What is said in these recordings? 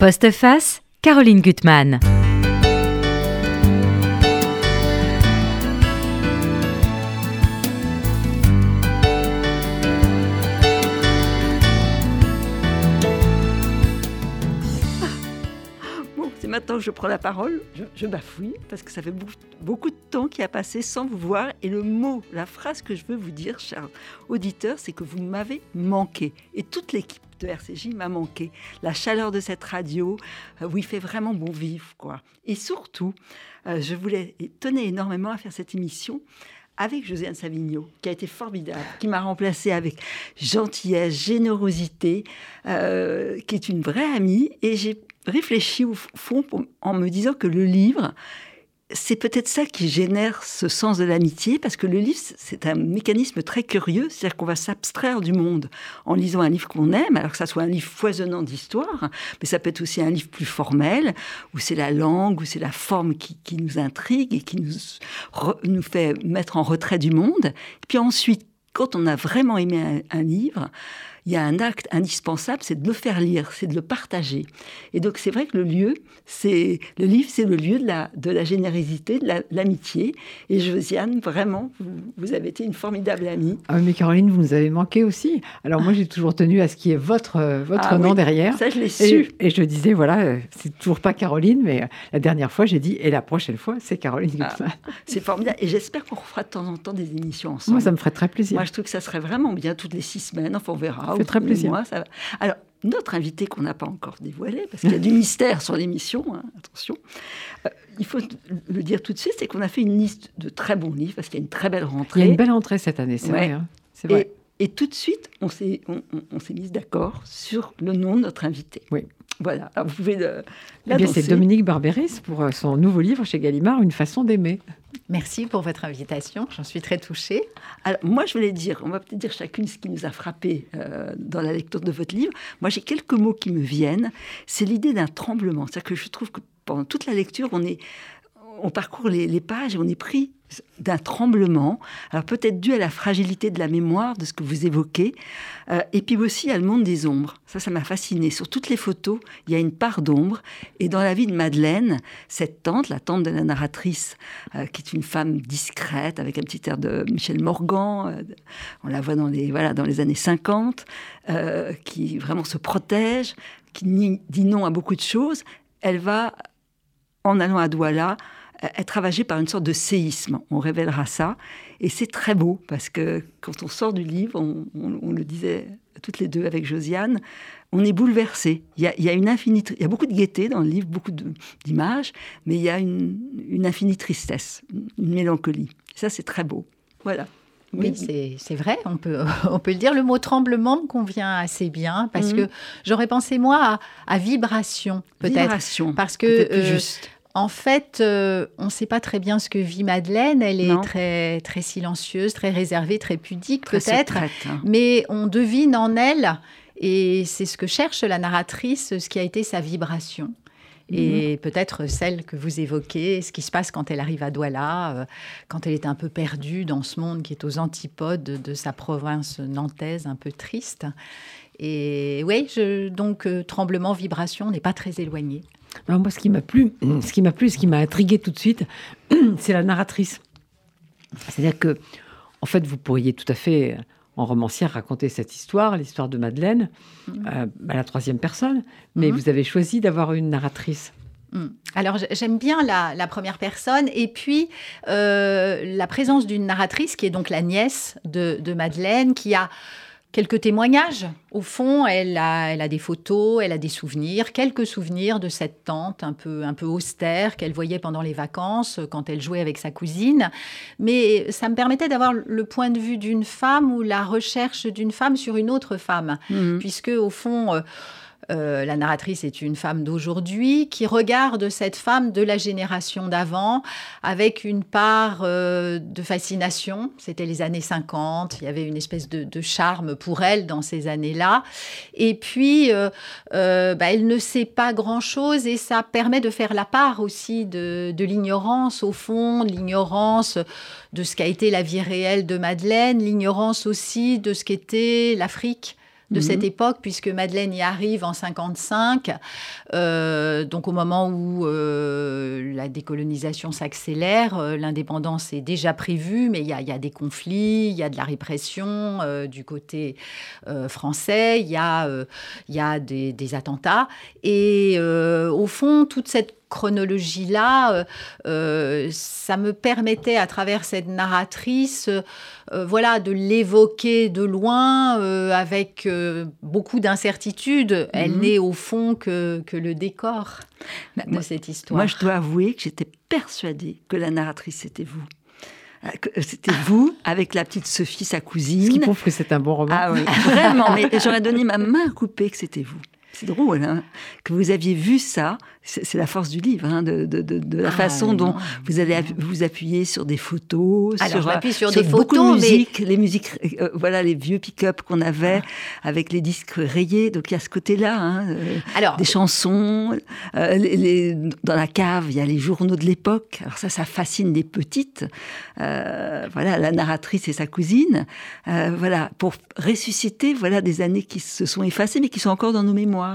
Postface, Caroline Gutmann. Maintenant que je prends la parole. Je, je bafouille parce que ça fait beaucoup, de temps qui a passé sans vous voir. Et le mot, la phrase que je veux vous dire, chers auditeurs, c'est que vous m'avez manqué. Et toute l'équipe de RCJ m'a manqué. La chaleur de cette radio, euh, où fait vraiment bon vivre, quoi. Et surtout, euh, je voulais tenais énormément à faire cette émission avec Josiane Savigno, qui a été formidable, qui m'a remplacée avec gentillesse, générosité, euh, qui est une vraie amie. Et j'ai réfléchi au fond en me disant que le livre, c'est peut-être ça qui génère ce sens de l'amitié, parce que le livre, c'est un mécanisme très curieux, c'est-à-dire qu'on va s'abstraire du monde en lisant un livre qu'on aime, alors que ça soit un livre foisonnant d'histoire, mais ça peut être aussi un livre plus formel, où c'est la langue, où c'est la forme qui, nous intrigue et qui nous, nous fait mettre en retrait du monde. Puis ensuite, quand on a vraiment aimé un livre, il y a un acte indispensable, c'est de le faire lire, c'est de le partager. Et donc c'est vrai que le lieu, c'est le livre, c'est le lieu de la, de la générosité, de la- l'amitié. Et Josiane, vraiment, vous, vous avez été une formidable amie. Ah, mais Caroline, vous nous avez manqué aussi. Alors moi, j'ai toujours tenu à ce qui est votre, euh, votre Ah nom oui, derrière. Ça, je l'ai su. et je disais, voilà, euh, c'est toujours pas Caroline, mais euh, la dernière fois, j'ai dit, et la prochaine fois, c'est Caroline Ah. C'est formidable. Et j'espère qu'on refera de temps en temps des émissions ensemble. Moi, ça me ferait très plaisir. Moi, je trouve que ça serait vraiment bien toutes les six semaines. Enfin, on verra. Fait très plaisir. mois, ça va. Alors, notre invité qu'on n'a pas encore dévoilé, parce qu'il y a du mystère sur l'émission, hein, attention, euh, il faut le dire tout de suite, c'est qu'on a fait une liste de très bons livres, parce qu'il y a une très belle Il rentrée. y a une belle entrée cette année, c'est Ouais. vrai. hein. C'est vrai. Et, et tout de suite, on s'est on, on- on s'est mis d'accord sur le nom de notre invité. Oui. Voilà. Alors, vous pouvez le. Eh bien, c'est. Dominique Barberis pour euh, son nouveau livre chez Gallimard, Une façon d'aimer. Merci pour votre invitation, j'en suis très touchée. Alors, moi, je voulais dire, on va peut-être dire chacune ce qui nous a frappé euh, dans la lecture de votre livre. Moi, j'ai quelques mots qui me viennent. C'est l'idée d'un tremblement. C'est-à-dire que je trouve que pendant toute la lecture, on parcourt les, les pages et on est pris d'un tremblement. Alors peut-être dû à la fragilité de la mémoire, de ce que vous évoquez, Euh, et puis aussi à le monde des ombres. Ça, ça m'a fasciné. Sur toutes les photos, il y a une part d'ombre. Et dans la vie de Madeleine, cette tante, la tante de la narratrice, euh, qui est une femme discrète, avec un petit air de Michel Morgan, euh, on la voit dans les, voilà, dans les années 50, euh, qui vraiment se protège, qui dit non à beaucoup de choses, elle va, en allant à Douala, être ravagée par une sorte de séisme. On révélera ça. Et c'est très beau, parce que quand on sort du livre, on, on- on le disait toutes les deux avec Josiane, on est bouleversé. Il y a, il y a une infinie, il y a beaucoup de gaieté dans le livre, beaucoup d'images, mais il y a une, une infinie tristesse, une mélancolie. Ça, c'est très beau. Voilà. Oui, c'est c'est vrai, on peut, on peut le dire. Le mot tremblement me convient assez bien parce Mhm. que j'aurais pensé, moi, à, à vibration, peut-être. Vibration. Parce que, euh, juste. En fait, euh, on ne sait pas très bien ce que vit Madeleine. Elle est Non. très, très silencieuse, très réservée, très pudique, peut-être. hein. Mais on devine en elle, et c'est ce que cherche la narratrice, ce qui a été sa vibration. Et peut-être celle que vous évoquez, ce qui se passe quand elle arrive à Douala, euh, quand elle est un peu perdue dans ce monde qui est aux antipodes de sa province nantaise, un peu triste. Et oui, donc euh, tremblement, vibration, n'est pas très éloigné. Alors moi, ce qui m'a plu, ce qui m'a plu, ce qui m'a intrigué tout de suite, c'est la narratrice. C'est-à-dire que, en fait, vous pourriez tout à fait, euh, en romancière, raconter cette histoire, l'histoire de Madeleine, euh, à la troisième personne, mais Mhm. vous avez choisi d'avoir une narratrice. Mm. Alors j'aime bien la, la première personne et puis euh, la présence d'une narratrice qui est donc la nièce de, de Madeleine qui a quelques témoignages. Au fond, elle a, elle a des photos, elle a des souvenirs, quelques souvenirs de cette tante un peu, un peu austère qu'elle voyait pendant les vacances quand elle jouait avec sa cousine. Mais ça me permettait d'avoir le point de vue d'une femme ou la recherche d'une femme sur une autre femme Mhm. puisque au fond, euh, euh, la narratrice est une femme d'aujourd'hui qui regarde cette femme de la génération d'avant avec une part euh, de fascination. C'était les années 50, il y avait une espèce de, de charme pour elle dans ces années-là. Et puis, euh, euh, bah, elle ne sait pas grand-chose et ça permet de faire la part aussi de, de l'ignorance, au fond, l'ignorance de ce qu'a été la vie réelle de Madeleine, l'ignorance aussi de ce qu'était l'Afrique de cette époque, puisque Madeleine y arrive en 55, euh, donc au moment où euh, la décolonisation s'accélère, euh, l'indépendance est déjà prévue, mais il y, a des conflits, il y a de la répression du côté français, il y a, y a des, des, attentats, et au fond, toute cette chronologie-là, euh, euh, ça me permettait à travers cette narratrice, euh, voilà, de l'évoquer de loin avec beaucoup d'incertitude. Elle mhm. n'est au fond que, que le décor bah, de cette histoire. Moi, je dois avouer que j'étais persuadée que la narratrice c'était vous. C'était vous avec la petite Sophie, sa cousine. Ce qui prouve que c'est un bon roman. Ah oui, vraiment. Mais j'aurais donné ma main à couper que c'était vous. C'est drôle hein, que vous aviez vu ça c'est la force du livre, hein, de, la ah, façon dont vous allez vous appuyer sur des photos, sur, euh, sur, des beaucoup photos, de musique, les musiques, euh, voilà, les vieux pick-up qu'on avait ah. avec les disques rayés. Donc il y a ce côté-là, hein, euh, des chansons. les, dans la cave, il y a les journaux de l'époque. Alors ça, ça fascine les petites. voilà, la narratrice et sa cousine. voilà, pour ressusciter, voilà, des années qui se sont effacées, mais qui sont encore dans nos mémoires.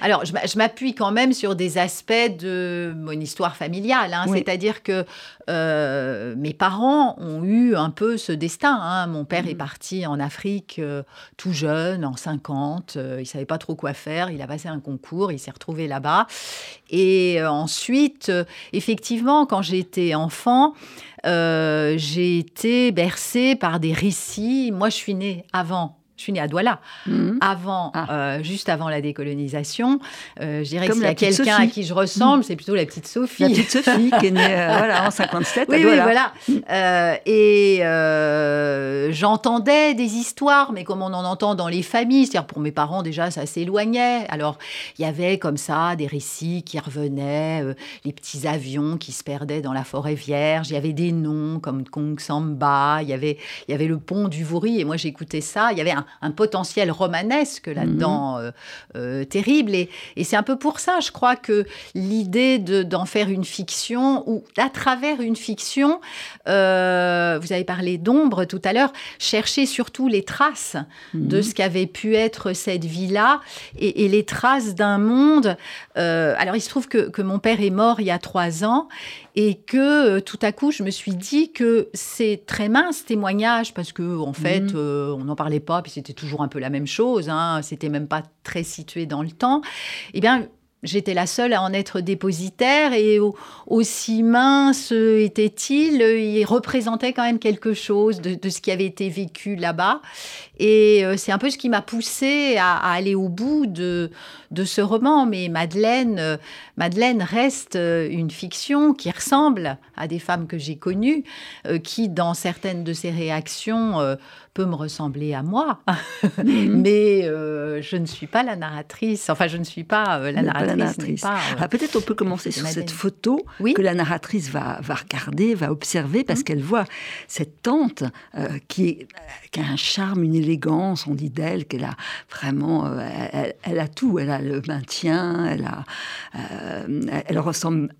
Alors je m'appuie quand même sur des aspects de mon histoire familiale. Hein. C'est-à-dire que euh, mes parents ont eu un peu ce destin. Hein. Mon père est mm. parti en Afrique euh, tout jeune, en 50. Euh, il savait pas trop quoi faire. Il a passé un concours. Il s'est retrouvé là-bas. Et ensuite, effectivement, quand j'étais enfant, j'ai été bercée par des récits. Moi, je suis née avant je suis née à Douala, mhm. avant, ah. euh, juste avant la décolonisation. Euh, je dirais que s'il y a quelqu'un à qui je ressemble, c'est plutôt la petite Sophie. La petite Sophie qui est née euh, voilà, en 57 oui, Oui, voilà. et j'entendais des histoires, mais comme on en entend dans les familles, c'est-à-dire pour mes parents déjà, ça s'éloignait. Alors, il y avait comme ça des récits qui revenaient, les petits avions qui se perdaient dans la forêt vierge. Il y avait des noms comme Kong Samba, il y avait, il y avait le pont du Vouri, et moi j'écoutais ça. Il y avait un, un potentiel romanesque là-dedans mhm. euh, euh, terrible. Et, c'est un peu pour ça, je crois, que l'idée d'en faire une fiction, ou à travers une fiction, euh, vous avez parlé d'ombre tout à l'heure, chercher surtout les traces de mhm. ce qu'avait pu être cette vie-là et, les traces d'un monde. alors, il se trouve que, que mon père est mort il y a trois ans et que tout à coup, je me suis dit que c'est très mince témoignage parce que en fait, mhm. on n'en parlait pas, puis c'était toujours un peu la même chose, hein, c'était même pas très situé dans le temps, eh bien, J'étais la seule à en être dépositaire et aussi mince était-il, il représentait quand même quelque chose de, ce qui avait été vécu là-bas. Et euh, c'est un peu ce qui m'a poussé à, aller au bout de, de ce roman. Mais Madeleine, euh, Madeleine reste euh, une fiction qui ressemble à des femmes que j'ai connues, qui, dans certaines de ses réactions, peut me ressembler à moi. Mhm. Mais je ne suis pas la narratrice. Enfin, je ne suis pas la narratrice. Ah, peut-être on peut commencer sur cette photo que la narratrice va, va regarder, va observer, parce mhm. qu'elle voit cette tante qui, est, qui a un charme, une élégance. On dit d'elle qu'elle a vraiment, elle, elle, a tout. Elle a le maintien, elle, a, euh, elle ressemble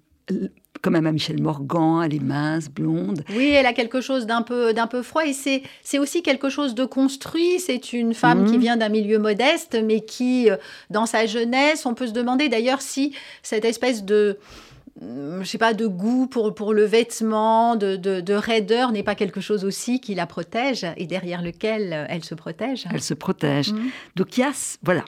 même à Michel Morgan, elle est mince, blonde. Oui, elle a quelque chose d'un peu, d'un peu froid et c'est, c'est aussi quelque chose de construit. C'est une femme qui mhm. vient d'un milieu modeste, mais qui, euh, dans sa jeunesse, on peut se demander d'ailleurs si cette espèce de je sais pas, de goût pour, pour le vêtement, de, de, raideur n'est pas quelque chose aussi qui la protège et derrière lequel elle se protège. Elle se protège. Mhm. Donc il y a, voilà,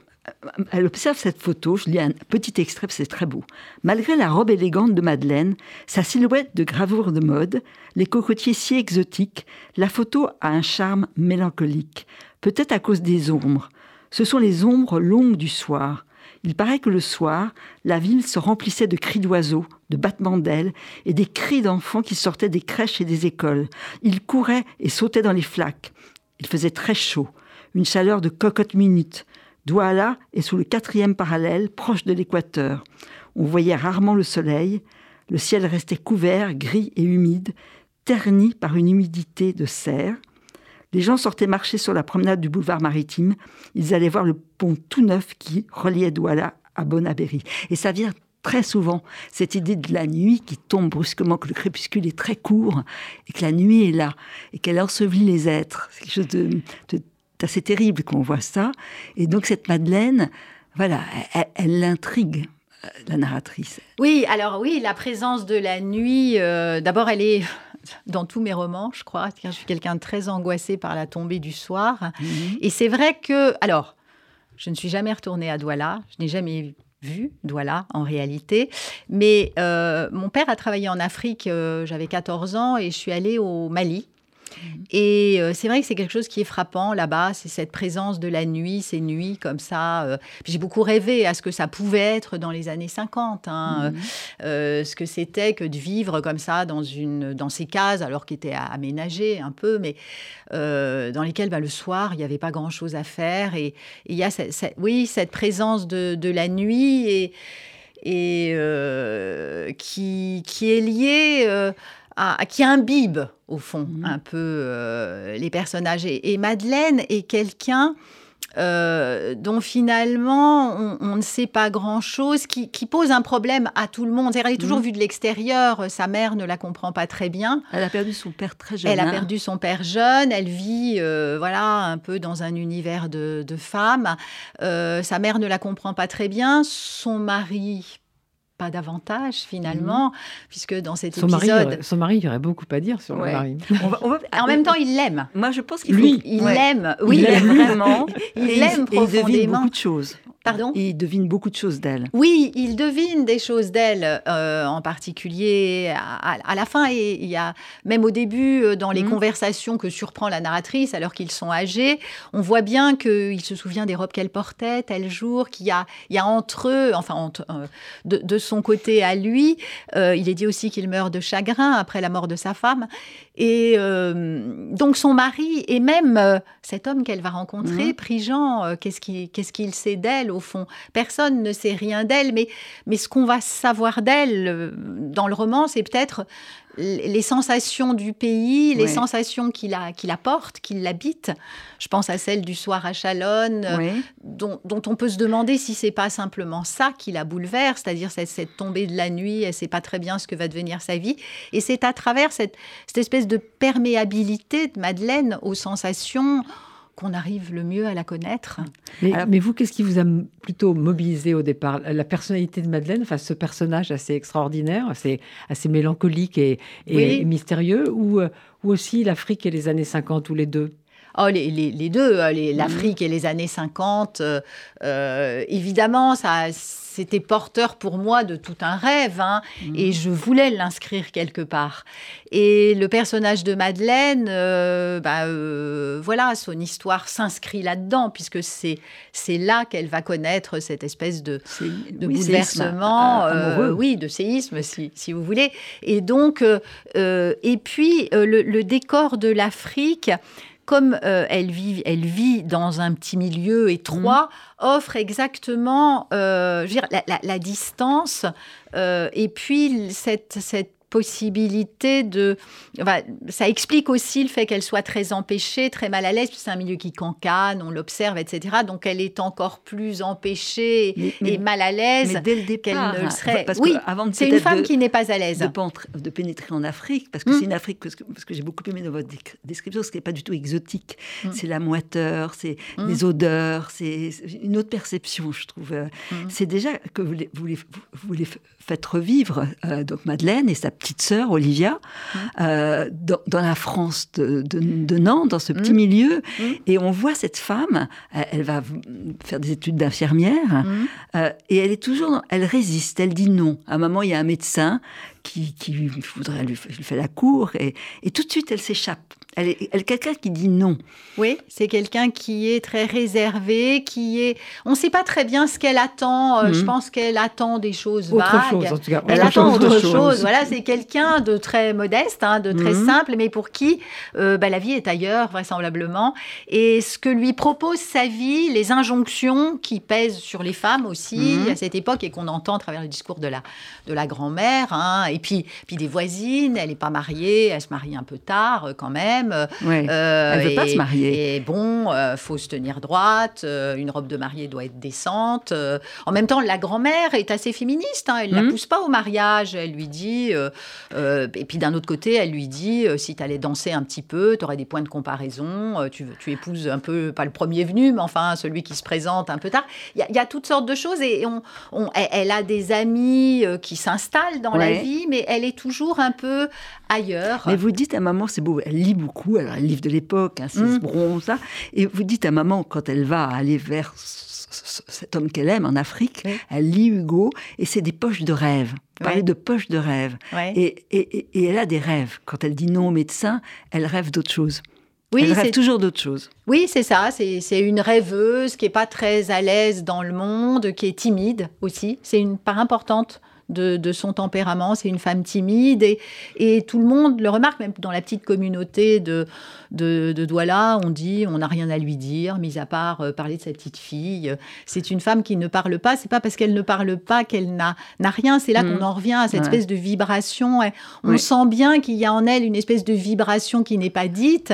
elle observe cette photo, je lis un petit extrait, c'est très beau. Malgré la robe élégante de Madeleine, sa silhouette de gravoure de mode, les cocotiers si exotiques, la photo a un charme mélancolique, peut-être à cause des ombres. Ce sont les ombres longues du soir. Il paraît que le soir, la ville se remplissait de cris d'oiseaux, de battements d'ailes et des cris d'enfants qui sortaient des crèches et des écoles. Ils couraient et sautaient dans les flaques. Il faisait très chaud, une chaleur de cocotte minute. Douala est sous le quatrième parallèle, proche de l'équateur. On voyait rarement le soleil. Le ciel restait couvert, gris et humide, terni par une humidité de serre. Les gens sortaient marcher sur la promenade du boulevard maritime. Ils allaient voir le pont tout neuf qui reliait Douala à Bonaberry. Et ça vient très souvent, cette idée de la nuit qui tombe brusquement, que le crépuscule est très court et que la nuit est là et qu'elle ensevelit les êtres. C'est quelque chose de c'est assez terrible qu'on voit ça. Et donc cette Madeleine, voilà, elle l'intrigue la narratrice. Oui, alors oui, la présence de la nuit, d'abord elle est dans tous mes romans, je crois. Je suis quelqu'un de très angoissé par la tombée du soir. Mhm. Et c'est vrai que, alors, je ne suis jamais retournée à Douala, je n'ai jamais vu Douala en réalité, mais euh, mon père a travaillé en Afrique, euh, j'avais 14 ans et je suis allée au Mali Mhm. Et euh, c'est vrai que c'est quelque chose qui est frappant là-bas, c'est cette présence de la nuit, ces nuits comme ça. Euh. J'ai beaucoup rêvé à ce que ça pouvait être dans les années 50, hein, mhm. euh, ce que c'était que de vivre comme ça dans, une, dans ces cases, alors qu'elles étaient aménagées un peu, mais dans lesquelles bah, le soir, il n'y avait pas grand-chose à faire. Et il y a, cette, oui, cette présence de, de la nuit et, et qui, qui est liée qui imbibe, au fond, mhm. un peu euh, les personnages. Et, Madeleine est quelqu'un euh, dont finalement on, ne sait pas grand-chose, qui, pose un problème à tout le monde. Elle est toujours mhm. vue de l'extérieur, sa mère ne la comprend pas très bien. Elle a perdu son père très jeune. Elle a hein. perdu son père jeune, elle vit euh, voilà un peu dans un univers de, de femmes. sa mère ne la comprend pas très bien, son mari davantage finalement, mhm. puisque dans cet son épisode... Mari, son mari, il y aurait beaucoup à dire sur le mari. En même temps, il l'aime. Moi, je pense qu'il lui, il l'aime. Oui, il l'aime vraiment. Il l'aime profondément. il devine beaucoup de choses. Pardon? Il devine beaucoup de choses d'elle. Oui, il devine des choses d'elle, euh, en particulier à, la fin. Et il y a même au début, euh, dans les mhm. conversations que surprend la narratrice, alors qu'ils sont âgés, on voit bien qu'il se souvient des robes qu'elle portait tel jour, qu'il y a, il y a entre eux, enfin euh, de, de, son côté à lui, il est dit aussi qu'il meurt de chagrin après la mort de sa femme. Et donc son mari et même cet homme qu'elle va rencontrer, mmh. Prigent, qu'est-ce qu'il sait d'elle au fond? Personne ne sait rien d'elle, mais, mais ce qu'on va savoir d'elle euh, dans le roman, c'est peut-être les sensations du pays, les sensations qu'il apporte, qu'il l'habite. Je pense à celle du soir à Chalonne, euh, dont, on peut se demander si c'est pas simplement ça qui la bouleverse, c'est-à-dire cette, tombée de la nuit, elle sait pas très bien ce que va devenir sa vie. Et c'est à travers cette, cette espèce de perméabilité de Madeleine aux sensations qu'on arrive le mieux à la connaître. Mais, vous, qu'est-ce qui vous a plutôt mobilisé au départ? La personnalité de Madeleine, enfin ce personnage assez extraordinaire, assez, assez mélancolique et, mystérieux, ou, euh, ou aussi l'Afrique et les années 50, ou les deux? Oh, les, les, deux, euh, l'Afrique mhm. et les années 50, euh, évidemment, ça, c'était porteur pour moi de tout un rêve, hein, mhm. et je voulais l'inscrire quelque part. Et le personnage de Madeleine, euh, bah, voilà, son histoire s'inscrit là-dedans, puisque c'est c'est là qu'elle va connaître cette espèce de, de bouleversement, oui, de séisme, si, si, vous voulez. Et donc, et puis le, le décor de l'Afrique comme euh, elle, vit, elle vit dans un petit milieu étroit, mmh. offre exactement euh, je veux dire, la, distance euh, et puis cette, cette possibilité de... ça explique aussi le fait qu'elle soit très empêchée, très mal à l'aise, c'est un milieu qui cancane, on l'observe, etc. Donc elle est encore plus empêchée et mal à l'aise qu'elle ne le serait. Parce oui, c'est une femme qui n'est pas à l'aise. De, pénétrer en Afrique, parce que hmm. c'est une Afrique, parce que, j'ai beaucoup aimé dans votre description, ce qui n'est pas du tout exotique. Hmm. C'est la moiteur, c'est hmm. les odeurs, c'est une autre perception, je trouve. C'est déjà que vous vous vous les faites revivre euh, donc Madeleine et sa petite sœur Olivia mmh. euh, dans, la France de, Nantes, dans ce petit mmh. milieu, mmh. et on voit cette femme. Elle, va faire des études d'infirmière euh, et elle est toujours, elle résiste. Elle dit non. À un moment, il y a un médecin qui, qui voudrait lui, lui fait la cour et, et tout de suite, elle s'échappe. Elle est, quelqu'un qui dit non. Oui, c'est quelqu'un qui est très réservé, qui est. On ne sait pas très bien ce qu'elle attend. Euh, je mhm. pense qu'elle attend des choses autre Chose, en tout cas. Elle, attend autre chose. Voilà, c'est quelqu'un de très modeste, hein, de très mhm. simple, mais pour qui euh, bah, la vie est ailleurs, vraisemblablement. Et ce que lui propose sa vie, les injonctions qui pèsent sur les femmes aussi mhm. à cette époque et qu'on entend à travers le discours de la, de la grand-mère, hein, Et puis, puis des voisines, elle n'est pas mariée, elle se marie un peu tard euh, quand même. Ouais. Euh, Elle veut pas se marier. Et bon, euh, faut se tenir droite. euh, une robe de mariée doit être décente. euh. en même temps, la grand-mère est assez féministe. hein, elle ne la Mhm. pousse pas au mariage. Elle lui dit. euh, euh, et puis d'un autre côté, elle lui dit euh, si tu allais danser un petit peu, tu aurais des points de comparaison. euh, tu, tu épouses un peu, pas le premier venu, mais enfin celui qui se présente un peu tard. Il y, a- il y a toutes sortes de choses. Et on, on- elle, a des amis euh, qui s'installent dans la vie, mais elle est toujours un peu ailleurs. Mais vous dites à maman, c'est beau, elle lit beaucoup, alors elle livre de l'époque, hein, Mm. Cicéron, ça, et vous dites à maman, quand elle va aller vers ce- ce- cet homme qu'elle aime en Afrique, Oui. elle lit Hugo, et c'est des poches de rêves. Vous parlez Ouais. de poches de. Ouais. Et, et- elle a des rêves. Quand elle dit non au médecin, elle rêve d'autre chose. Oui, elle rêve toujours d'autre chose. Oui, c'est ça. C'est une rêveuse qui est pas très à l'aise dans le monde, qui est timide aussi. C'est une part importante de, son tempérament. C'est une femme timide et tout le monde le remarque, même dans la petite communauté de, de, de Douala, on dit on n'a rien à lui dire, mis à part euh, parler de sa petite fille. C'est une femme qui ne parle pas. C'est pas parce qu'elle ne parle pas qu'elle n'a rien. C'est là Mhm. qu'on en revient à cette Ouais. espèce de vibration. On sent bien qu'il y a en elle une espèce de vibration qui n'est pas dite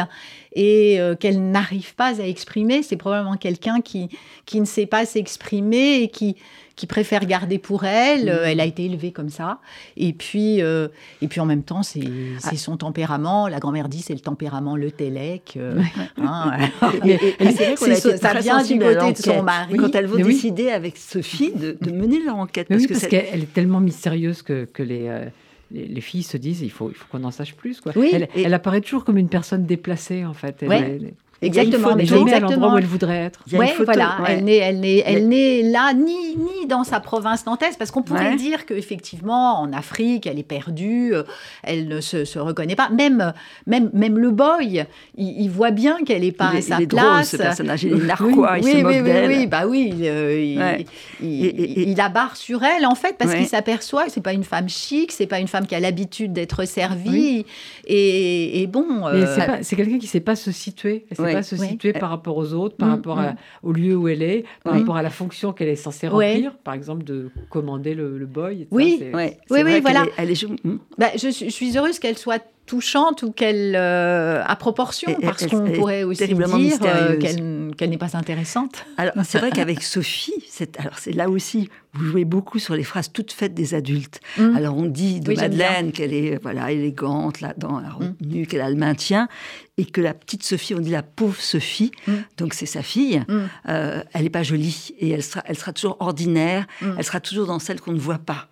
et euh, qu'elle n'arrive pas à exprimer. C'est probablement quelqu'un qui, qui ne sait pas s'exprimer et qui, qui préfère garder pour elle. Euh, Elle a été élevée comme ça. Et puis, euh, et puis en même temps, c'est Ah. c'est son tempérament. La grand-mère dit c'est le tempérament le Télec. euh, hein, Et, et- et c'est vrai qu'on a C'est- été ça très vient du côté de son mari. Quand elles vont Mais oui. décider avec Sophie de, de mener leur enquête. Mais parce oui, parce qu'elle est tellement mystérieuse que, que les, euh, les, les filles se disent il faut, il faut qu'on en sache plus. Quoi. Oui, elle, elle apparaît toujours comme une personne déplacée, en fait. Elle Ouais. une Exactement, mais mais jamais à l'endroit exactement. où elle voudrait être. photo, voilà, ouais. elle n'est elle n'est elle Mais- n'est là ni ni dans sa province nantaise parce qu'on pourrait Ouais. dire qu'effectivement en Afrique elle est perdue, euh, elle ne se, se reconnaît pas. Même même même le boy, il, il voit bien qu'elle n'est pas il à sa drôle, place. ce personnage. Il est narquois, il oui, se oui, moque oui, d'elle. oui, bah oui, il, euh, il, Ouais. il, il la barre sur elle en fait parce Ouais. qu'il s'aperçoit que c'est pas une femme chic, c'est pas une femme qui a l'habitude d'être servie et, et bon. Mais euh, c'est quelqu'un qui ne sait pas se situer. Elle ne sait Ouais. pas se Ouais. situer par rapport aux autres, par Mm, rapport à- mm. au lieu où elle est, par Mm. rapport à la fonction qu'elle est censée Ouais. remplir. Par exemple, de commander le, le boy. ça, Oui. c'est- Ouais, Oui, c'est oui, vrai voilà. qu'elle est- Elle est, jou- Hmm. Bah, je suis heureuse qu'elle soit touchante ou qu'elle euh, à proportion, Et- et- parce qu'on pourrait aussi dire euh, qu'elle n'est pas intéressante. Alors, c'est vrai qu'avec Sophie, c'est, alors c'est là aussi, vous jouez beaucoup sur les phrases toutes faites des adultes. Mm. Alors, on dit de Oui, Madeleine qu'elle est voilà, élégante, là, dans la retenue, qu'elle a le maintien, et que la petite Sophie, on dit la pauvre Sophie, Mm. donc c'est sa fille, Mm. euh, elle n'est pas jolie, et elle sera, elle sera toujours ordinaire, elle sera toujours dans celle qu'on ne voit pas.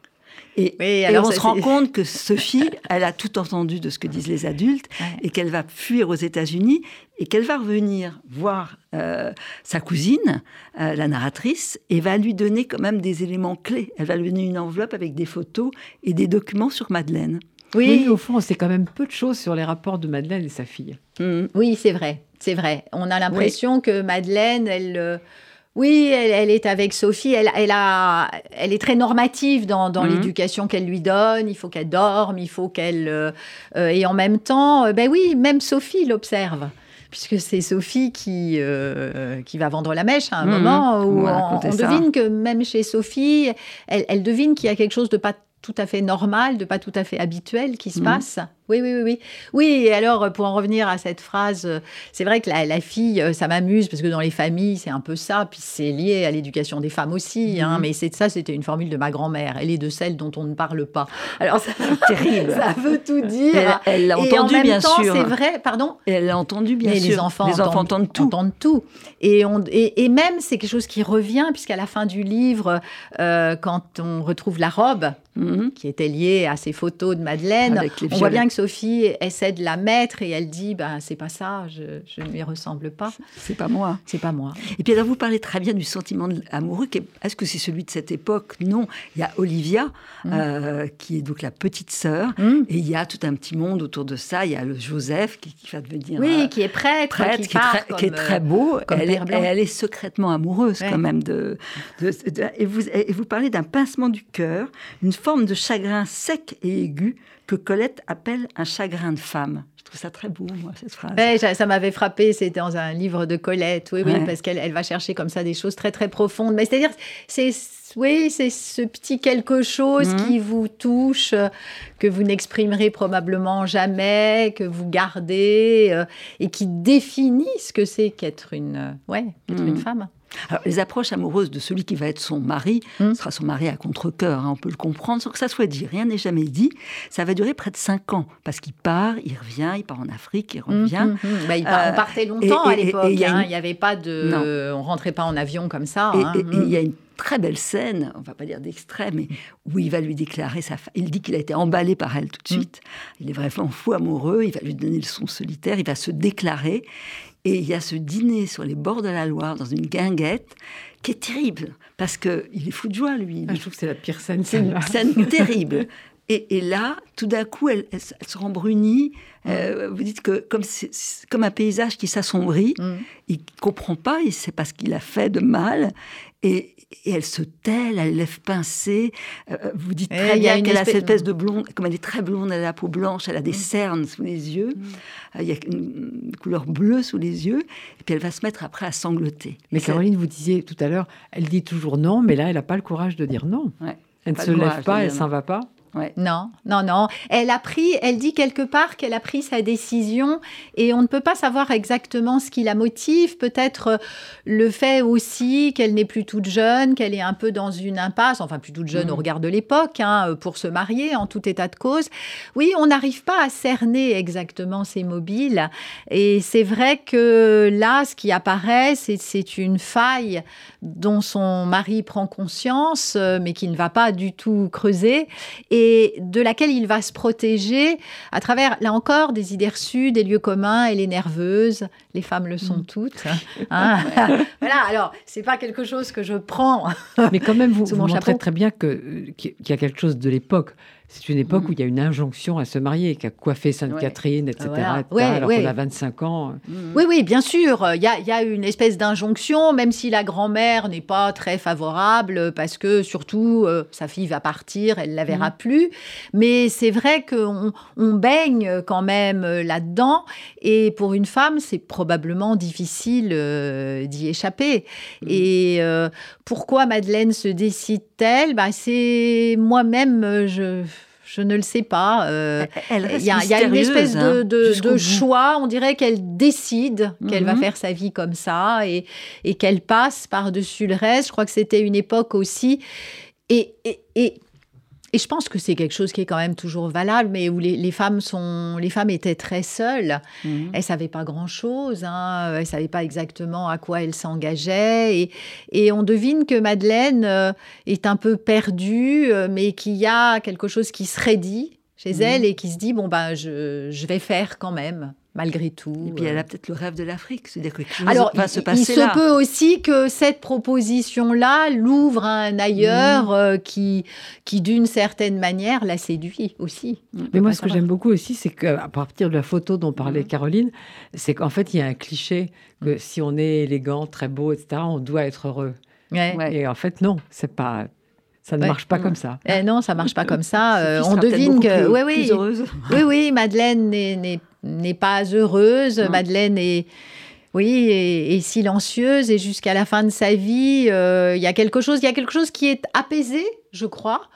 Et, Oui, et alors on ça, se rend c'est- compte que Sophie, elle a tout entendu de ce que disent les adultes, Ouais. et qu'elle va fuir aux États-Unis et qu'elle va revenir voir euh, sa cousine, euh, la narratrice, et va lui donner quand même des éléments clés. Elle va lui donner une enveloppe avec des photos et des documents sur Madeleine. Oui, Oui, au fond, on sait quand même peu de choses sur les rapports de Madeleine et sa fille. Mhm. oui, c'est vrai, c'est vrai. On a l'impression que Madeleine, elle. euh, oui, elle, elle est avec Sophie. Elle, elle, a, elle est très normative dans, dans Mhm. l'éducation qu'elle lui donne. Il faut qu'elle dorme, il faut qu'elle. euh, euh, et en même temps, euh, ben oui, même Sophie l'observe. Puisque c'est Sophie qui, euh, qui va vendre la mèche à un Mhm. moment où on, devine que même chez Sophie, elle, elle devine qu'il y a quelque chose de pas tout à fait normal, de pas tout à fait habituel qui se Mhm. passe. Oui, oui, oui, oui. Oui, et alors, pour en revenir à cette phrase, euh, c'est vrai que la, la fille, euh, ça m'amuse, parce que dans les familles, c'est un peu ça, puis c'est lié à l'éducation des femmes aussi, hein, Mhm. mais c'est ça, c'était une formule de ma grand-mère. Elle est de celles dont on ne parle pas. Alors, ça, Terrible. ça veut tout dire. Elle- l'a Et entendu, en même bien temps, sûr. c'est vrai, pardon elle l'a entendu, bien mais sûr. les enfants, les enfants entendent tout. entendent tout. Et, on, et, et même, c'est quelque chose qui revient, puisqu'à la fin du livre, euh, quand on retrouve la robe, Mhm. qui était liée à ces photos de Madeleine, on voit bien que Sophie essaie de la mettre et elle dit ben, c'est pas ça, je, je ne lui ressemble pas, C'est pas moi. c'est pas moi. Et puis alors, vous parlez très bien du sentiment amoureux. Est-ce que c'est celui de cette époque? Non. Il y a Olivia, Mm. euh, qui est donc la petite sœur. Hmm. Et il y a tout un petit monde autour de ça. Il y a le Joseph qui, qui va devenir Oui, euh, qui est prêtre, prêtre, qui, qui, est très, comme, qui est très beau. comme Elle est, elle secrètement amoureuse Ouais. quand même de, de- de- et, vous, et vous parlez d'un pincement du cœur, une forme de chagrin sec et aigu que Colette appelle Un chagrin de femme. Je trouve ça très beau, moi, cette phrase. Ouais, ça m'avait frappé, c'était dans un livre de Colette, oui, oui, Ouais. parce qu'elle elle va chercher comme ça des choses très, très profondes. Mais c'est-à-dire, c'est, oui, c'est ce petit quelque chose Mhm. qui vous touche, euh, que vous n'exprimerez probablement jamais, que vous gardez, euh, et qui définit ce que c'est qu'être une, euh, ouais, être Mhm. une femme. Alors, les approches amoureuses de celui qui va être son mari, Mm. sera son mari à contre-coeur, hein, on peut le comprendre, sans que ça soit dit. Rien n'est jamais dit. Ça va durer près de cinq ans, parce qu'il part, il revient, il part en Afrique, il revient. Mhm, mhm. Bah, il par- Euh, on partait longtemps et- à l'époque. il y a hein. une- n'y avait pas de, on rentrait pas en avion comme ça. Et- hein. Il y a une très belle scène, on va pas dire d'extrait, mais où il va lui déclarer sa fa- Il dit qu'il a été emballé par elle tout de suite. Il est vraiment fou amoureux. Il va lui donner le son solitaire. Il va se déclarer. Et il y a ce dîner sur les bords de la Loire, dans une guinguette, qui est terrible. Parce qu'il est fou de joie, lui. Ah, je trouve que c'est la pire scène. C'est une scène terrible. Et, et là, tout d'un coup, elle, elle se- elle se rembrunit. Euh, vous dites que comme, comme un paysage qui s'assombrit, Mhm. il comprend pas, il sait pas ce qu'il a fait de mal, et, et elle se tait, elle a les lèvres pincées. Euh, vous dites Et très bien qu'elle a cette espèce de blonde, comme elle est très blonde, elle a la peau blanche, elle a des Mm. cernes sous les yeux, Euh, il y a une couleur bleue sous les yeux, et puis elle va se mettre après à sangloter. Mais Caroline, vous disiez tout à l'heure, elle dit toujours non, mais là, elle n'a pas le courage de dire non. Ouais. Elle ne se lève courage pas, elle s'en va pas. Ouais. Non, non, non. Elle a pris, elle dit quelque part qu'elle a pris sa décision et on ne peut pas savoir exactement ce qui la motive. Peut-être euh, le fait aussi qu'elle n'est plus toute jeune, qu'elle est un peu dans une impasse, enfin plus toute jeune Mhm. au regard de l'époque, hein, pour se marier en tout état de cause. Oui, on n'arrive pas à cerner exactement ses mobiles. Et c'est vrai que là, ce qui apparaît, c'est c'est une faille dont son mari prend conscience, euh, mais qui ne va pas du tout creuser, et de laquelle il va se protéger à travers, là encore, des idées reçues, des lieux communs. Elle est nerveuse, les femmes le sont toutes. hein. voilà, alors, c'est pas quelque chose que je prends. Mais quand même, vous, vous mon montrez très bien euh, qu'il y a quelque chose de l'époque. C'est une époque Mhm. où il y a une injonction à se marier, qui a coiffé Sainte-Catherine, etc. Voilà. etc., Ouais, alors ouais. qu'on a 25 ans. Mhm. Oui, oui, bien sûr. Il y a, il y a une espèce d'injonction, même si la grand-mère n'est pas très favorable, parce que surtout, euh, sa fille va partir, elle ne la verra plus. Mais c'est vrai qu'on on baigne quand même euh, là-dedans. Et pour une femme, c'est probablement difficile euh, d'y échapper. Et euh, pourquoi Madeleine se décide-t-elle? Bah, C'est moi-même, euh, je, je ne le sais pas. euh, Elle il y, a, il y a une espèce de, hein, de- de choix. On dirait qu'elle décide qu'elle va Mhm. faire sa vie comme ça et, et qu'elle passe par-dessus le reste. Je crois que c'était une époque aussi. Et, et, et, et je pense que c'est quelque chose qui est quand même toujours valable, mais où les, les femmes, sont, les femmes étaient très seules. Mhm. Elles savaient pas grand-chose, hein. elles savaient pas exactement à quoi elles s'engageaient. Et, et on devine que Madeleine euh, est un peu perdue, euh, mais qu'il y a quelque chose qui se raidit chez Mhm. elle et qui se dit, bon, ben, je, je vais faire quand même, malgré tout. Et puis elle Euh, a peut-être le rêve de l'Afrique, c'est-à-dire que quelque chose alors, va il, se il passer se là. peut aussi que cette proposition-là l'ouvre à un ailleurs euh, qui, qui d'une certaine manière, la séduit aussi. Mais moi, pas ce que j'aime beaucoup aussi, c'est qu'à partir de la photo dont parlait Mhm. Caroline, c'est qu'en fait, il y a un cliché que si on est élégant, très beau, etc., on doit être heureux. Ouais. Ouais. Et en fait, non, c'est pas, ça ne Ouais. marche pas comme ça. Eh non, ça marche pas comme ça. Euh, on devine que, plus- oui, plus oui, heureuse. oui, oui, Madeleine n'est- n'est pas heureuse. Mm. Madeleine est, oui, est silencieuse et jusqu'à la fin de sa vie, euh, il y a quelque chose, il y a quelque chose qui est apaisé, je crois.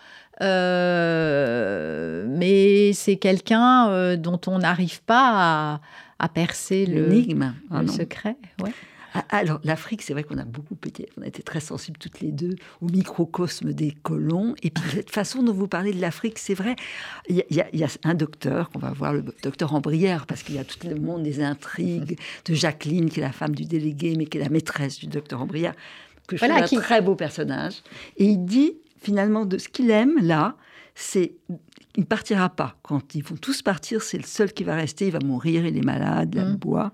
Euh, mais c'est quelqu'un euh, dont on n'arrive pas à, à percer le, L'énigme. Ah le non. secret. Ouais. Ah, Alors, l'Afrique, c'est vrai qu'on a beaucoup été, on a été très sensibles toutes les deux au microcosme des colons. Et puis, cette façon dont vous parlez de l'Afrique, c'est vrai. Il y, a- y y un docteur qu'on va voir, le docteur Ambrière, parce qu'il y a tout le monde des intrigues de Jacqueline, qui est la femme du délégué, mais qui est la maîtresse du docteur Ambrière, que je Voilà, trouve un très beau personnage. Et il dit, finalement, de ce qu'il aime, là, c'est il ne partira pas. Quand ils vont tous partir, c'est le seul qui va rester. Il va mourir, il est malade, il a le Mm. bois.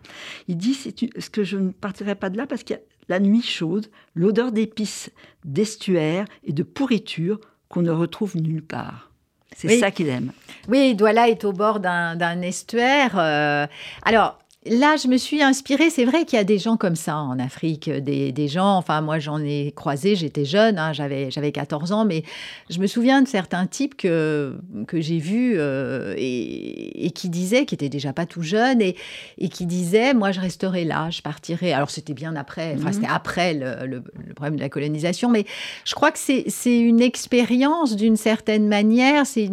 Il dit c'est une- ce que je ne partirai pas de là parce qu'il y a la nuit chaude, l'odeur d'épices, d'estuaire et de pourriture qu'on ne retrouve nulle part. C'est Oui. ça qu'il aime. Oui, Douala est au bord d'un d'un estuaire. euh, alors, là, je me suis inspirée. C'est vrai qu'il y a des gens comme ça en Afrique, des, des gens. Enfin, moi, j'en ai croisé. J'étais jeune, hein, j'avais j'avais 14 ans, mais je me souviens de certains types que que j'ai vus euh, et, et, qui disaient, qui étaient déjà pas tout jeunes et, et qui disaient, moi, je resterai là, je partirai. Alors, c'était bien après. Enfin, mmh. c'était après le, le, le, problème de la colonisation, mais je crois que c'est c'est une expérience d'une certaine manière. C'est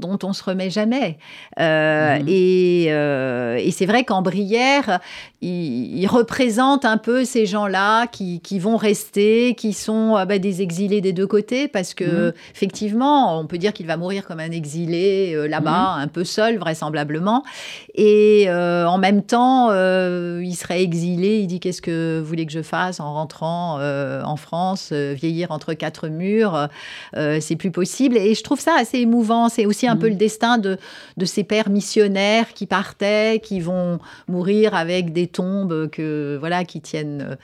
dont on se remet jamais. Euh, mmh. Et euh, et c'est vrai qu'en Brière, il, il, représente un peu ces gens-là qui, qui, vont rester, qui sont euh, bah, des exilés des deux côtés, parce que mmh. effectivement, on peut dire qu'il va mourir comme un exilé euh, là-bas, mmh. un peu seul vraisemblablement, et en même temps, il serait exilé. Il dit qu'est-ce que vous voulez que je fasse en rentrant en France, vieillir entre quatre murs, c'est plus possible. Et je trouve ça assez émouvant. C'est aussi un peu le destin de, de ces pères missionnaires qui partaient, qui vont mourir avec des tombes que voilà qui tiennent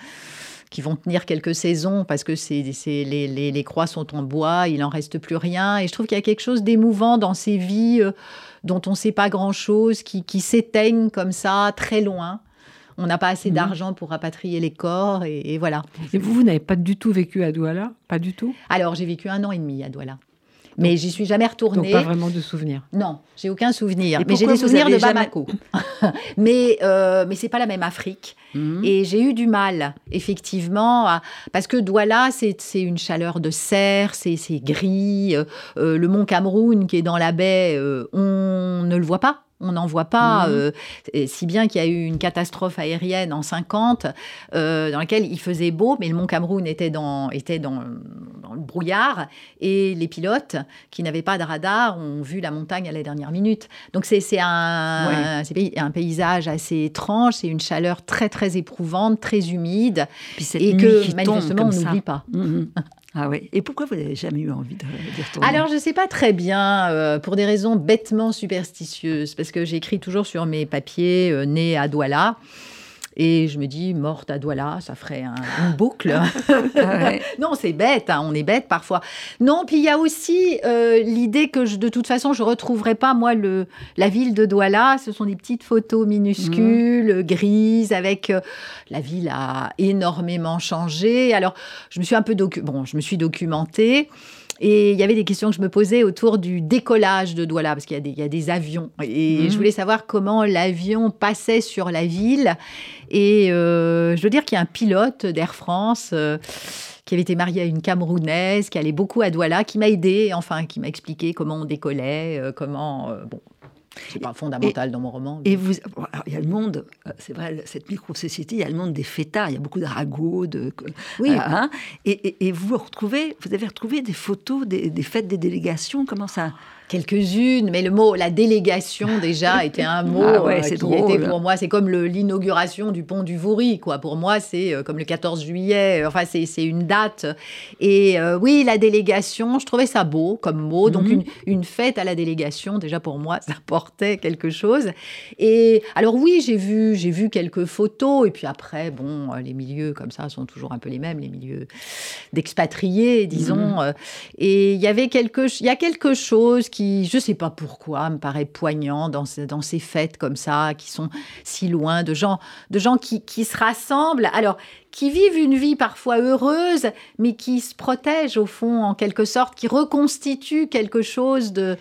qui vont tenir quelques saisons parce que c'est, les, les, les, croix sont en bois, il n'en reste plus rien. Et je trouve qu'il y a quelque chose d'émouvant dans ces vies euh, dont on ne sait pas grand-chose, qui, qui s'éteignent comme ça, très loin. On n'a pas assez mmh. d'argent pour rapatrier les corps, et, et voilà. Et vous, vous n'avez pas du tout vécu à Douala? Pas du tout? Alors, j'ai vécu un an et demi à Douala. Mais j'y suis jamais retournée. Donc pas vraiment de souvenirs. Non, j'ai aucun souvenir. Mais j'ai des souvenirs de Bamako. Jamais... mais euh, mais c'est pas la même Afrique. Mmh. Et j'ai eu du mal, effectivement, à... parce que Douala, c'est une chaleur de serre, c'est gris. Euh, le mont Cameroun qui est dans la baie, euh, on ne le voit pas. On n'en voit pas, mmh. euh, si bien qu'il y a eu une catastrophe aérienne en 50 euh, dans laquelle il faisait beau, mais le mont Cameroun était dans, était dans, dans le brouillard et les pilotes qui n'avaient pas de radar ont vu la montagne à la dernière minute. Donc c'est un, ouais. un paysage assez étrange, c'est une chaleur très très éprouvante, très humide et que manifestement on n'oublie pas. Mmh. Ah oui. Et pourquoi vous n'avez jamais eu envie d'y retourner? Alors, je ne sais pas très bien, euh, pour des raisons bêtement superstitieuses, parce que j'écris toujours sur mes papiers euh, à Douala. Et je me dis, morte à Douala, ça ferait un, une boucle. ah ouais. non, c'est bête, hein, on est bête parfois. Non, puis il y a aussi euh, l'idée que je, de toute façon, je ne retrouverai pas, moi, le, la ville de Douala. Ce sont des petites photos minuscules, mmh. grises, avec. Euh, la ville a énormément changé. Alors, je me suis un peu docu bon, je me suis documentée. Et il y avait des questions que je me posais autour du décollage de Douala, parce qu'il y, y, a des avions. Et mmh. je voulais savoir comment l'avion passait sur la ville. Et euh, je veux dire qu'il y a un pilote d'Air France. Euh, qui avait été marié à une Camerounaise, qui allait beaucoup à Douala, qui m'a aidé, enfin, qui m'a expliqué comment on décollait, euh, comment. Bon, c'est pas fondamental et, dans mon roman. Mais... Et vous, alors, il y a le monde, c'est vrai, cette micro-société, il y a le monde des fêtards, il y a beaucoup de ragots, de, oui. Euh, hein, et, et, et, vous retrouvez, vous avez retrouvé des photos des, des fêtes des délégations, comment ça quelques-unes, mais le mot, la délégation déjà était un mot ah ouais, euh, qui drôle. était pour moi, c'est comme l'inauguration du pont du Voury, quoi. Pour moi, c'est euh, comme le 14 juillet, enfin c'est une date. Et euh, oui, la délégation, je trouvais ça beau comme mot. Donc -hmm. une, une, fête à la délégation, déjà pour moi, ça portait quelque chose. Et alors oui, j'ai vu, j'ai vu quelques photos, et puis après, bon, les milieux comme ça sont toujours un peu les mêmes, les milieux d'expatriés, disons. -hmm. Et il y avait quelque, il y a quelque chose qui, je ne sais pas pourquoi, me paraît poignant dans, dans ces fêtes comme ça, qui sont si loin, de gens, de gens qui, qui se rassemblent. Alors, qui vivent une vie parfois heureuse, mais qui se protègent au fond, en quelque sorte, qui reconstituent quelque chose de,